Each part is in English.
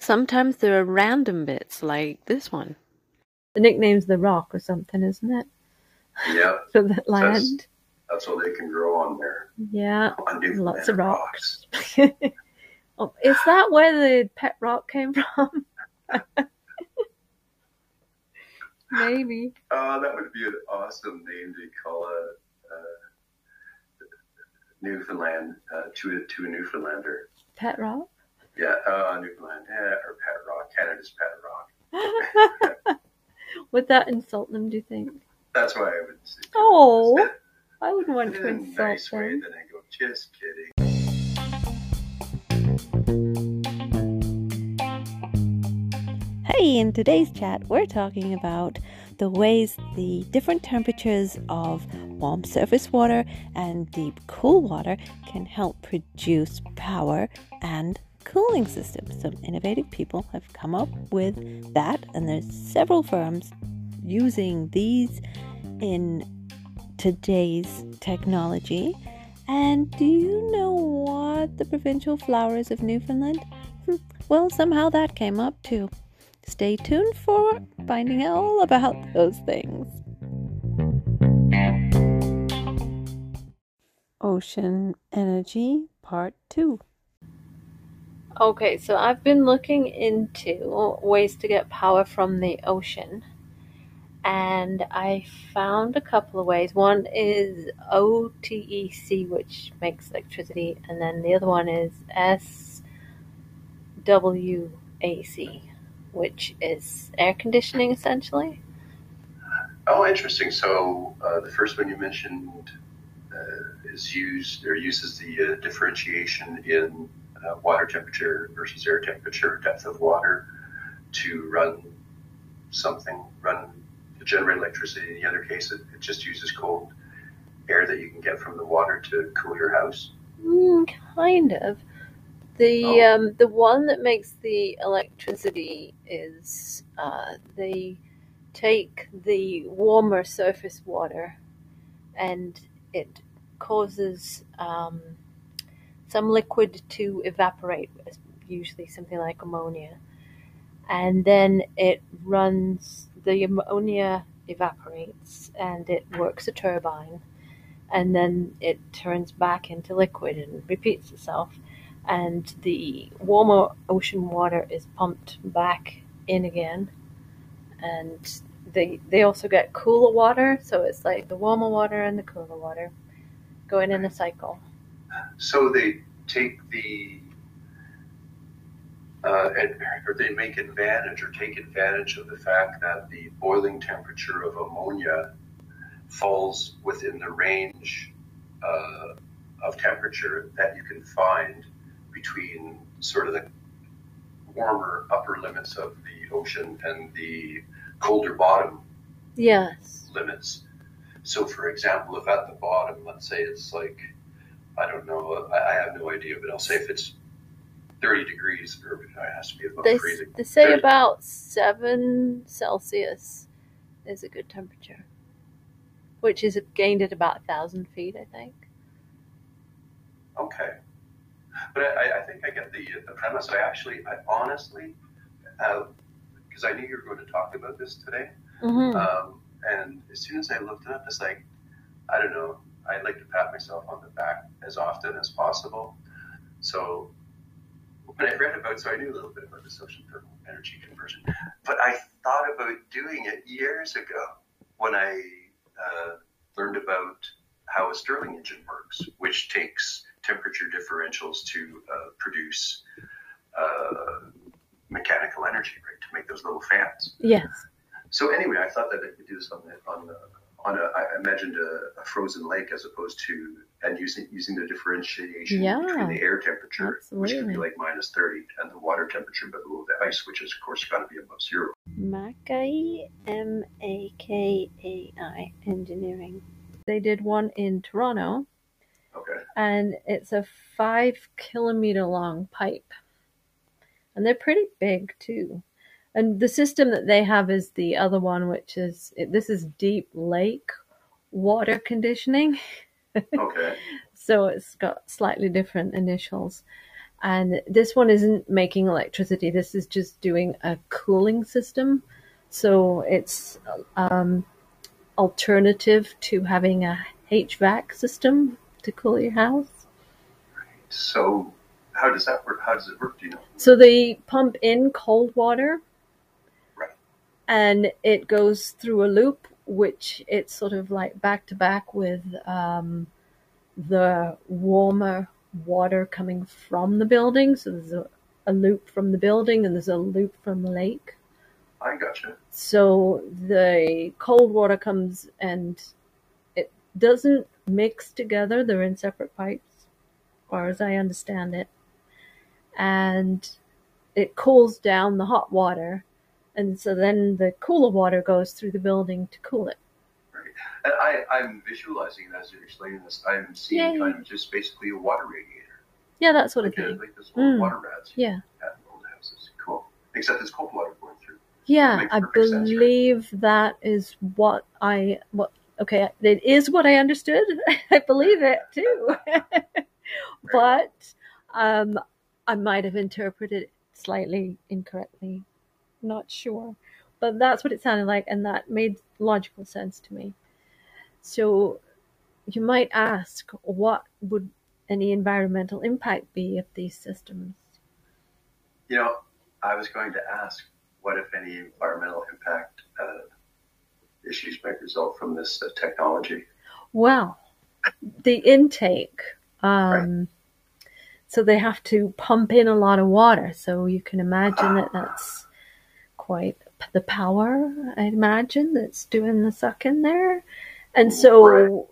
Sometimes there are random bits like this one. The nickname's the Rock or something, isn't it? Yeah, For that land. that's what they can grow on there. Yeah, On lots of rocks. rocks. oh, is that where the pet rock came from? Maybe. Oh, that would be an awesome name to call a, uh Newfoundland uh, to a to a Newfoundlander. Pet rock? Yeah, uh, Newfoundland yeah, or Pet Rock, Canada's Pet Rock. Would that insult them, do you think? That's why I would. Say Oh, I wouldn't want to insult nice way. them. Then I go, just kidding. Hey, in today's chat, we're talking about the ways the different temperatures of warm surface water and deep cool water can help produce power and cooling systems. Some innovative people have come up with that, and there's several firms using these in today's technology. And do you know what the provincial flower is of Newfoundland? Well, somehow that came up too. Stay tuned for finding out all about those things. Ocean Energy Part 2. Okay, so I've been looking into ways to get power from the ocean, and I found a couple of ways. One is OTEC, which makes electricity, and then the other one is SWAC, which is air conditioning essentially. Oh, interesting. So uh, the first one you mentioned uh, is used or uses the uh, differentiation in uh, water temperature versus air temperature, depth of water, to run something, run to generate electricity. In the other case, it, it just uses cold air that you can get from the water to cool your house. Mm, kind of. The Oh. um, the one that makes the electricity is uh, they take the warmer surface water and it causes um, some liquid to evaporate, usually something like ammonia, and then it runs the ammonia evaporates and it works a turbine and then it turns back into liquid and repeats itself. And the warmer ocean water is pumped back in again. And they they also get cooler water, so it's like the warmer water and the cooler water going in a cycle. So they take the uh, and, or they make advantage or take advantage of the fact that the boiling temperature of ammonia falls within the range uh, of temperature that you can find between sort of the warmer upper limits of the ocean and the colder bottom Yes. limits. So, for example, if at the bottom, let's say it's like, I don't know, I, I have no idea, but I'll say if it's 30 degrees, or it has to be above They, freezing. they say There's- about 7 Celsius is a good temperature, which is gained at about 1,000 feet, I think. Okay. But I, I think I get the, the premise. I actually, I honestly, because I knew you were going to talk about this today, Mm-hmm. Um, and as soon as I looked it up, it's like, I don't know, I'd like to pat myself on the back as often as possible. So when I read about, so I knew a little bit about the ocean thermal energy conversion, but I thought about doing it years ago when I uh, learned about how a Stirling engine works, which takes temperature differentials to uh, produce uh, mechanical energy, right, to make those little fans. Yes. So anyway, I thought that I could do this on the, on the, on a, I imagined a, a frozen lake as opposed to, and using, using the differentiation Yeah, between the air temperature, which could be like minus 30, and the water temperature below the ice, which is of course got to be above zero. Makai, M A K A I, engineering. They did one in Toronto, Okay. and it's a five kilometer long pipe. And they're pretty big too. And the system that they have is the other one, which is this is deep lake water conditioning. Okay. so it's got slightly different initials. And this one isn't making electricity. This is just doing a cooling system. So it's um, alternative to having a HVAC system to cool your house. So, how does that work? How does it work? Do you know? So they pump in cold water, Right. and it goes through a loop, which it's sort of like back to back with um, the warmer water coming from the building. So there's a, a loop from the building, and there's a loop from the lake. I gotcha. So the cold water comes and it doesn't mix together. They're in separate pipes, as far as I understand it. And it cools down the hot water. And so then the cooler water goes through the building to cool it. Right. And I, I'm visualizing it as you're explaining this. I'm seeing Yay. kind of just basically a water radiator. Yeah, that sort of Like, thing. like this little Mm. water rads Yeah. at old houses. Cool. Except it's cold water going through. Yeah, I perfect sense, right? believe that is what I what okay, it is what I understood. I believe it too. but um I might have interpreted it slightly incorrectly. Not sure. But that's what it sounded like and that made logical sense to me. So you might ask what would any environmental impact be of these systems? You know, I was going to ask what, if any, environmental impact uh, issues might result from this uh, technology. Well, the intake. Um, So they have to pump in a lot of water. So you can imagine that that's quite the power, I imagine, that's doing the sucking there. And so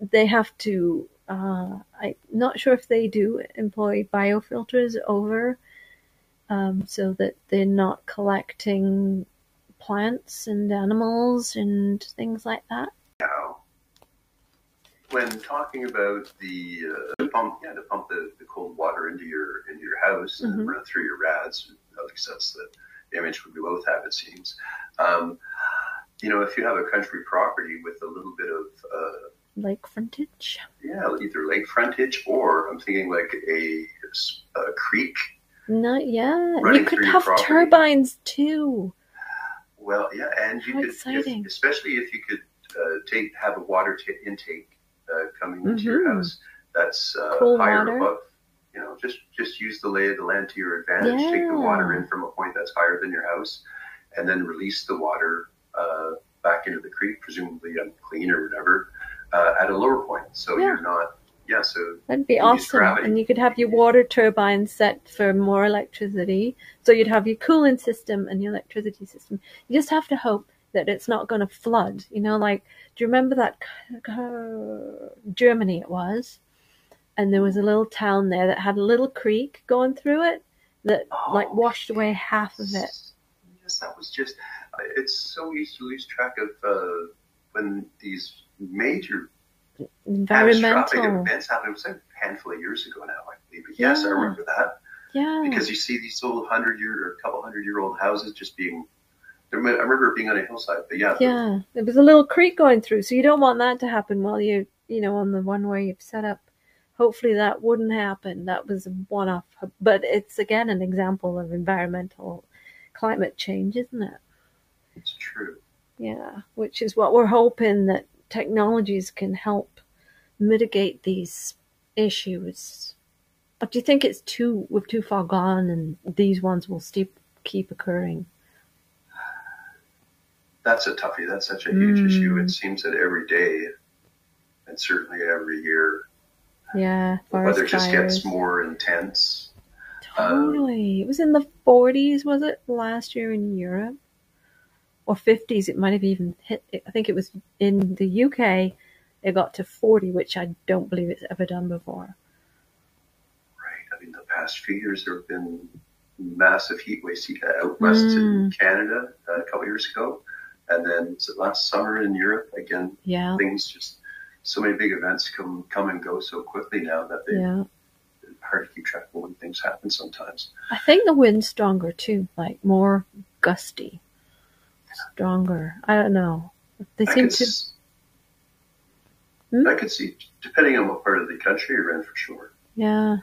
they have to, uh, I'm not sure if they do employ biofilters over um, so that they're not collecting plants and animals and things like that. Now, when talking about the, uh, the pump, yeah, to pump the, the cold water into your into your house and Mhm. run it through your rads, at least that's the image we both have, it seems. Um, you know, if you have a country property with a little bit of uh, Lake frontage. yeah, either lake frontage or I'm thinking like a, a creek. Not yet. Running You could have turbines too. Well, yeah, and you How could. If, especially if you could uh, take have a water t- intake uh, coming into your Mhm. house that's uh, Cool higher water. above. Know, just just use the lay of the land to your advantage. Take the water in from a point that's higher than your house, and then release the water uh, back into the creek, presumably unclean or whatever, uh, at a lower point. So Yeah. you're not. Yeah. So That'd be awesome. And you could have your water turbine set for more electricity. So you'd have your cooling system and your electricity system. You just have to hope that it's not going to flood. You know, like, do you remember that c- Germany it was? And there was a little town there that had a little creek going through it that like Oh, washed away half of it. Yes, that was just. uh, It's so easy to lose track of uh, when these major catastrophic Environmental. events happened. It was a handful of years ago now, I believe. But yes, I remember that Yeah. because you see these old hundred year or couple hundred year old houses just being. I remember it being on a hillside, but yeah, Yeah, there was a little creek going through, so you don't want that to happen while you, you know, on the one where you've set up. Hopefully that wouldn't happen. That was a one-off, but it's again an example of environmental climate change, isn't it? it's true. Yeah, which is what we're hoping that technologies can help mitigate these issues. But do you think it's too we've too far gone, and these ones will steep, keep occurring? That's a toughie. That's such a huge Mm. issue. It seems that every day, and certainly every year, Yeah, the weather just fires. gets more intense. Um, Totally. it was in the 40s, was it, last year in Europe? Or 50s, it might have even hit, I think it was in the UK, it got to 40, which I don't believe it's ever done before. Right. I mean, the past few years there have been massive heat waves uh, out west in Mm. Canada uh, a couple years ago, and then was it last summer in Europe again. Yeah, Things just so many big events come come and go so quickly now that they yeah. hard to keep track of when things happen sometimes. I think the wind's stronger too, like more gusty. Stronger. I don't know. They I seem to. s- Hmm? I could see, depending on what part of the country you're in, for sure. Yeah.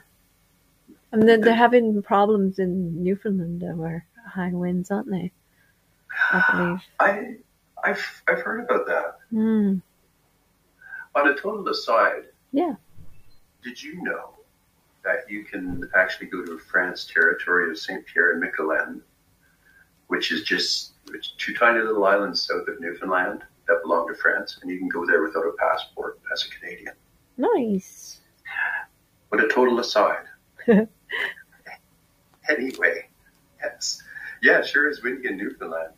And then they're having problems in Newfoundland where high winds, aren't they? I believe. I, I've, I've heard about that. Hmm. On a total aside, Yeah. did you know that you can actually go to France territory of Saint Pierre and Miquelon, which is just two tiny little islands south of Newfoundland that belong to France, and you can go there without a passport as a Canadian. Nice. But a total aside. anyway, yes, yeah, sure is windy in Newfoundland.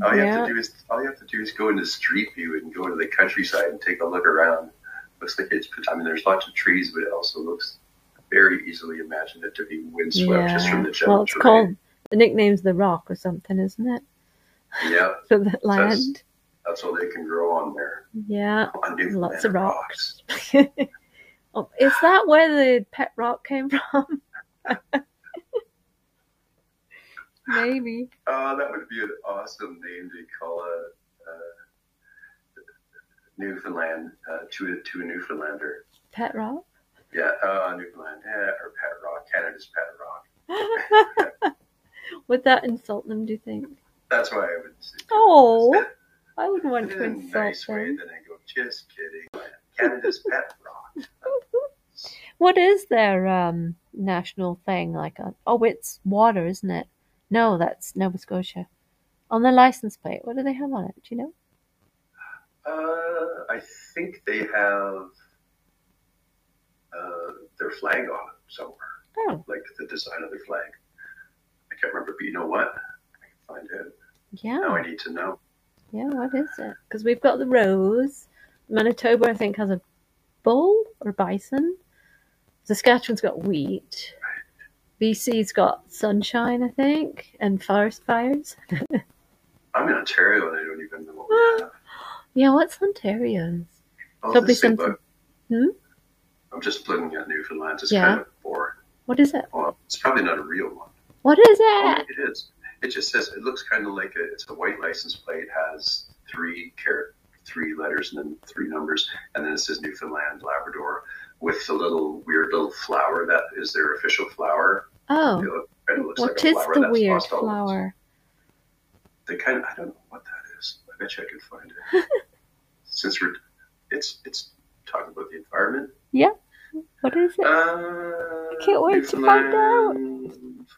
All you Yeah. have to do is all you have to do is go into Street View and go to the countryside and take a look around. Looks like it's. I mean, there's lots of trees, but it also looks very easily imagined it to be windswept just from the general Well, it's terrain. called the nickname's the Rock or something, isn't it? Yeah, For that land. that's all they can grow on there. Yeah. On Lots of rocks. oh, is that where the pet rock came from? Maybe. Uh, that would be an awesome name to call a, uh Newfoundland uh, to a to a Newfoundlander. Pet rock? Yeah, uh, Newfoundland eh, or Pet Rock, Canada's Pet Rock. Would that insult them, do you think? That's why I would say. Oh, I would want to a insult nice way. them. Then I go, just kidding. Canada's Pet Rock. What is their um, national thing? Like, on, oh, it's water, isn't it? No, that's Nova Scotia. On the license plate, what do they have on it? Do you know? Uh, I think they have uh, their flag on it somewhere, Oh, like the design of their flag. I can't remember, but you know what? I can find. Now yeah. I need to know. Yeah, what is it? Because we've got the rose. Manitoba, I think, has a bull or bison. Saskatchewan's got wheat. BC's got sunshine, I think, and forest fires. I'm in Ontario and I don't even know what we have. Yeah, what's Ontario's? Oh, Probably something- Hmm? I'm just looking at Newfoundland. It's Yeah. kind of boring. What is it? Well, it's probably not a real one. What is Oh, it? it is. It just says it looks kind of like a. It's a white license plate. Has three char- three letters and then three numbers, and then it says Newfoundland, Labrador, with the little weird little flower that is their official flower. Oh, You know, it looks what like is the weird lost all its- flower? They kind of. I don't know what that is. I bet you I can find it. Since we're, it's it's talking about the environment. Yeah. What is it? Uh, can't wait to find out.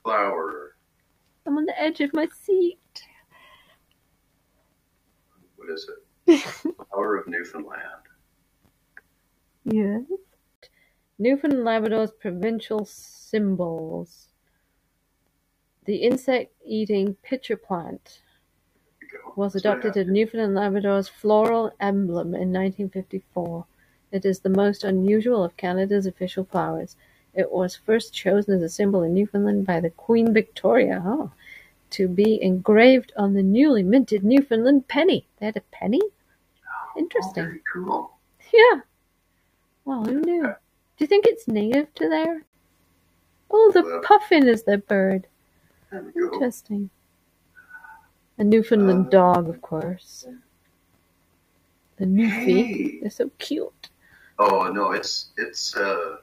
Flower. I'm on the edge of my seat. What is it? Flower of Newfoundland. Yes. Newfoundland and Labrador's provincial symbols. The insect-eating pitcher plant Here you go. was That's what I adopted as Newfoundland and Labrador's floral emblem in 1954. It is the most unusual of Canada's official flowers. It was first chosen as a symbol in Newfoundland by the Queen Victoria oh, to be engraved on the newly minted Newfoundland penny. They had a penny? Oh, Interesting. very cool. Yeah. Well, who knew? Do you think it's native to there? Oh, the Well- puffin is the bird. There we go. Interesting. A Newfoundland Uh, dog, of course. The Newfie. Hey. They're so cute. Oh no, it's it's uh,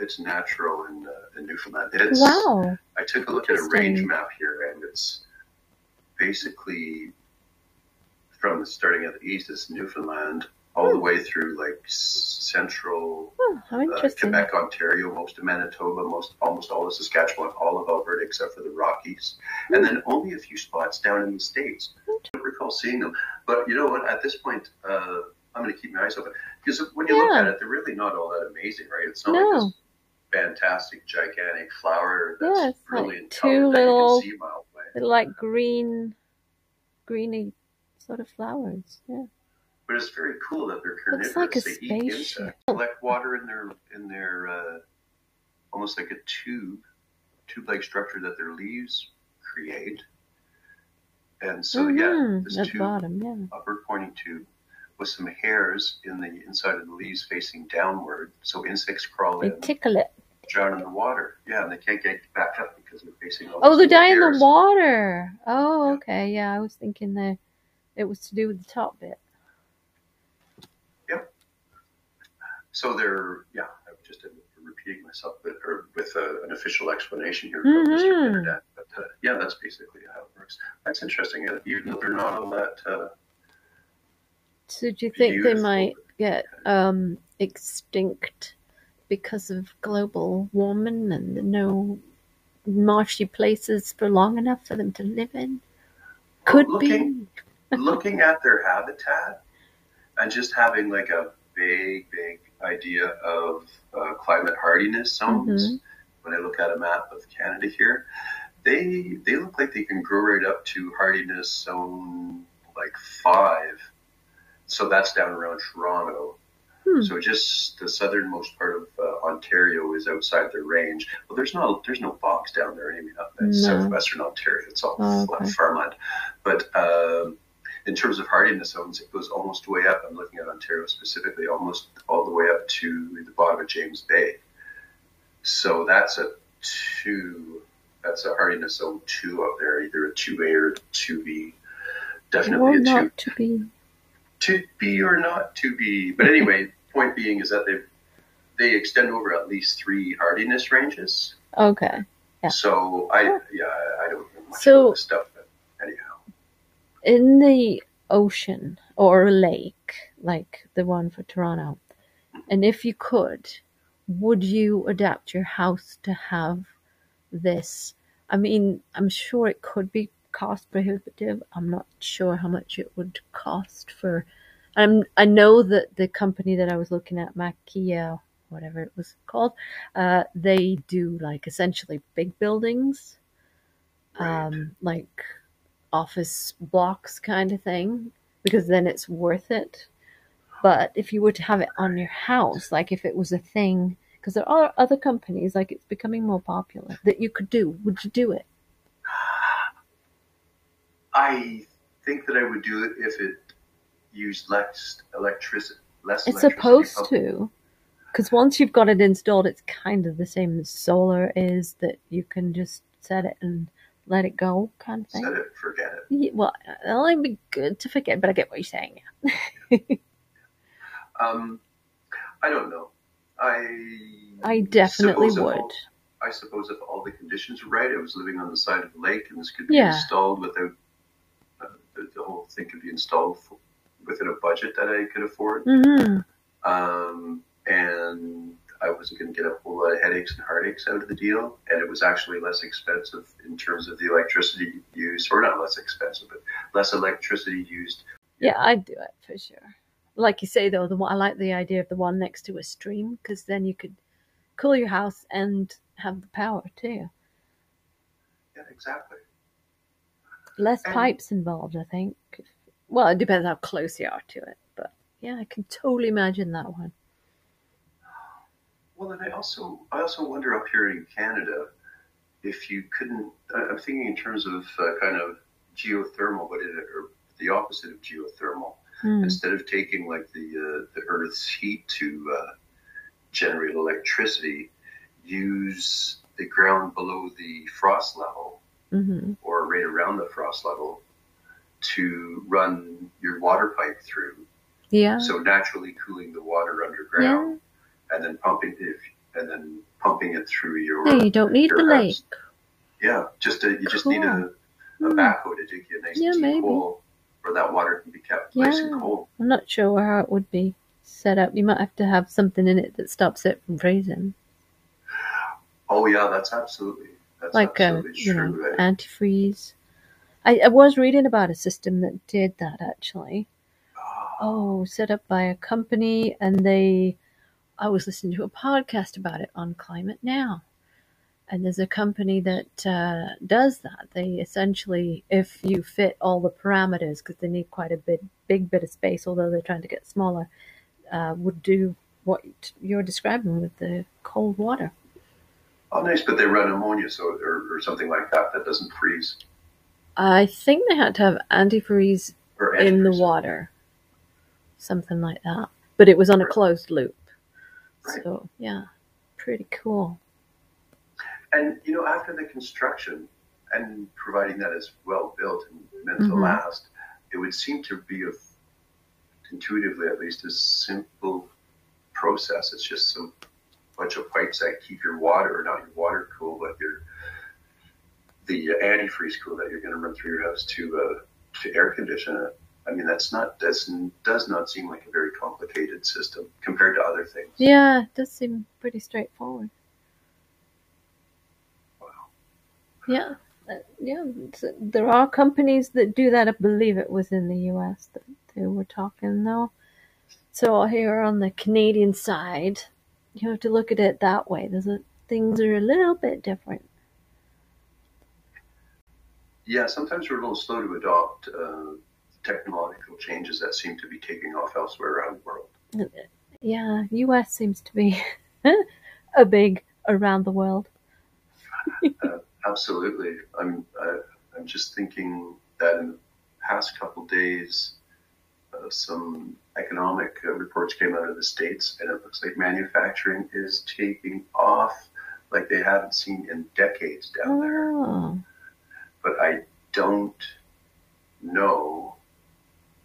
it's natural in uh, in Newfoundland. It's, Wow. I took a look at a range map here, and it's basically from starting at the east, it's Newfoundland, all the way through like central Oh, uh. Quebec, Ontario, most of Manitoba, most almost all of Saskatchewan, all of Alberta except for the Rockies, and then only a few spots down in the states. I don't recall seeing them, but you know what? At this point, uh, I'm going to keep my eyes open because when you look at it, they're really not all that amazing, right? It's not No. like this fantastic, gigantic flower that's Yeah, it's like brilliant two color that little- you can see a mile away. They're like green, greeny sort of flowers. Yeah. But it's very cool that they're Looks carnivorous. like a they eat spaceship. insects, collect water in their in their uh, almost like a tube, tube-like structure that their leaves create. And so yeah, Mhm, this At tube, bottom, yeah. upward pointing tube, with some hairs in the inside of the leaves facing downward, so insects crawl They in, tickle it. drown in the water. Yeah, and they can't get back up because they're facing all. Oh, they die in the water. Oh, Yeah. okay. Yeah, I was thinking that it was to do with the top bit. So they're yeah, I'm just repeating myself, but or with a, an official explanation here from Mr. Mhm. Bernadette. But uh, yeah, that's basically how it works. That's interesting. uh, Even though they're not all that uh, So do you think they might get um, extinct because of global warming and no marshy places for long enough for them to live in? Could looking- be. looking at their habitat and just having like a big, big idea of uh, climate hardiness zones. Mhm. When I look at a map of Canada here, they they look like they can grow right up to hardiness zone like five. So that's down around Toronto. Hmm. So just the southernmost part of uh, Ontario is outside their range. Well, there's no there's no bogs down there anyway. Up in No. southwestern Ontario, it's all Oh, okay. farmland. But um, in terms of hardiness zones, it goes almost way up. I'm looking at Ontario specifically, almost all the way up to the bottom of James Bay. So that's a two. That's a hardiness zone two up there, either a two A or a two B. Definitely Or a two not to be. to be or not to be. But anyway, point being is that they they extend over at least three hardiness ranges. Okay. Yeah. So I yeah I don't know much So- about this stuff. In the ocean or a lake, like the one for Toronto, and if you could, would you adapt your house to have this? I mean, I'm sure it could be cost prohibitive. I'm not sure how much it would cost for. I'm, I know that the company that I was looking at, Makia, whatever it was called, uh, they do like essentially big buildings, Right. um, like office blocks kind of thing, because then it's worth it. But if you were to have it on your house, like if it was a thing, because there are other companies, like it's becoming more popular, that you could do, would you do it? I think that I would do it if it used less electricity. Less It's electricity. supposed to. Because once you've got it installed, it's kind of the same as solar is that you can just set it and let it go, kind of Set thing. it, forget it. Yeah, well, it'll only be good to forget, but I get what you're saying. Um, I don't know. I I definitely would. all- I suppose if all the conditions were right, I was living on the side of the lake, and this could be Yeah. installed without uh, the, the whole thing could be installed f within a budget that I could afford. hmm Um, and I wasn't going to get a whole lot of headaches and heartaches out of the deal, was actually less expensive in terms of the electricity used, or not less expensive, but less electricity used. Yeah, I'd do it for sure. Like you say, though, the one, I like the idea of the one next to a stream because then you could cool your house and have the power too. Yeah, exactly. Less And- pipes involved, I think. Well, it depends how close you are to it, but yeah, I can totally imagine that one. Well, and I also I also wonder up here in Canada if you couldn't. I'm thinking in terms of uh, kind of geothermal, but it, or the opposite of geothermal. Hmm. Instead of taking like the uh, the Earth's heat to uh, generate electricity, use the ground below the frost level hmm or right around the frost level to run your water pipe through. Yeah. So naturally cooling the water Yeah. underground and then pumping it and then pumping it through your Yeah, you don't need the lake. Yeah, just a, you just need a, a Hmm. backhoe to dig you a nice Yeah, maybe. hole where that water can be kept nice and Yeah. cold. I'm not sure how it would be set up. You might have to have something in it that stops it from freezing, Oh yeah, that's absolutely that's like a absolutely you know true. eh? antifreeze. I, I was reading about a system that did that actually. Oh, set up by a company, and they. I was listening to a podcast about it on Climate Now, and there's a company that uh, does that. They essentially, if you fit all the parameters, because they need quite a bit, big bit of space, although they're trying to get smaller, uh, would do what you're describing with the cold water. Oh, nice, but they run ammonia, so or, or something like that that doesn't freeze I think they had to have antifreeze or in the water, something like that. But it was on a closed loop. Right. So yeah, pretty cool. And you know, after the construction and providing that is well built and meant to Mhm. last, it would seem to be a intuitively at least a simple process. It's just some bunch of pipes that keep your water, or not your water cool, but your the antifreeze cool that you're going to run through your house to uh, to air condition it. I mean, that's not does does not seem like a very complicated system compared to other things. Yeah, it does seem pretty straightforward. Wow. Yeah, uh, yeah. There are companies that do that. I believe it was in the U.S. that they were talking though. So here on the Canadian side, you have to look at it that way. There's a, things are a little bit different. Yeah, sometimes we're a little slow to adopt uh, technological changes that seem to be taking off elsewhere around the world. Yeah, U.S. seems to be a big around the world. Uh, absolutely. I'm uh, I'm just thinking that in the past couple days, uh, some economic uh, reports came out of the states, and it looks like manufacturing is taking off like they haven't seen in decades down there. Oh, But I don't know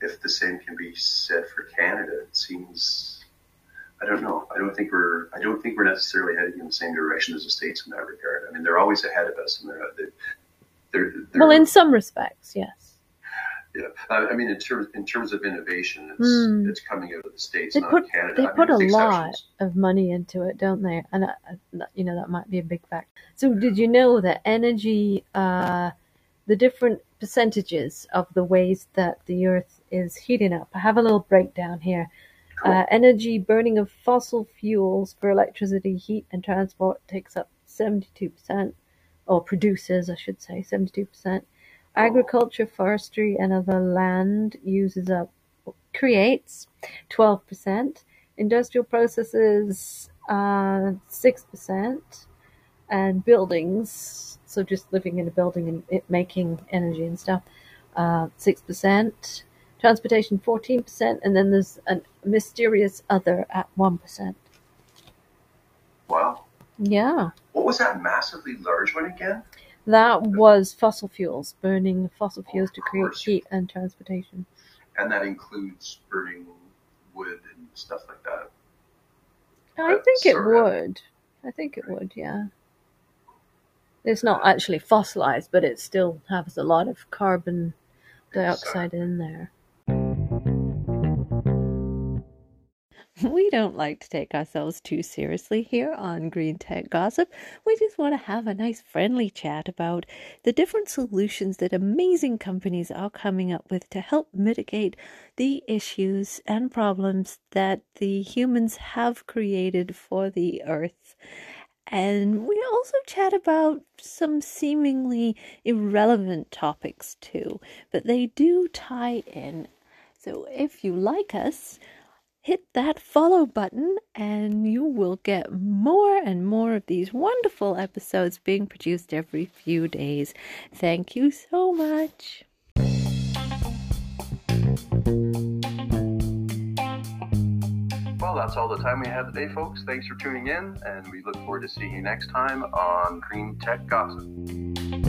if the same can be said for Canada. It seems I don't know. I don't think we're I don't think we're necessarily heading in the same direction as the states in that regard. I mean, they're always ahead of us, and they're they're, they're, they're well, in some respects, yes. yeah. I mean, in terms in terms of innovation, it's Hmm. it's coming out of the states, They not put Canada. they I mean, put a with lot of money into it, don't they? And uh, you know that might be a big factor. So, did you know that energy, uh, the different percentages of the ways that the Earth is heating up? I have a little breakdown here. Cool. Uh, energy burning of fossil fuels for electricity, heat, and transport takes up 72%, or produces, I should say, 72%. Agriculture, forestry, and other land uses up, creates 12%. Industrial processes, uh, 6%. And buildings, so just living in a building and it making energy and stuff, uh, 6%. Transportation, 14%. And then there's a mysterious other at 1%. wow. Yeah. What was that massively large one again? That was fossil fuels, burning fossil fuels to create heat and transportation. And that includes burning wood and stuff like that. I think it of- would. I think it would, yeah. It's not actually fossilized, but it still has a lot of carbon dioxide in there. We don't like to take ourselves too seriously here on Green Tech Gossip. We just want to have a nice friendly chat about the different solutions that amazing companies are coming up with to help mitigate the issues and problems that the humans have created for the earth. And we also chat about some seemingly irrelevant topics too, but they do tie in. So if you like us, hit that follow button and you will get more and more of these wonderful episodes being produced every few days. Thank you so much. Well, that's all the time we have today, folks. Thanks for tuning in, and we look forward to seeing you next time on Green Tech Gossip.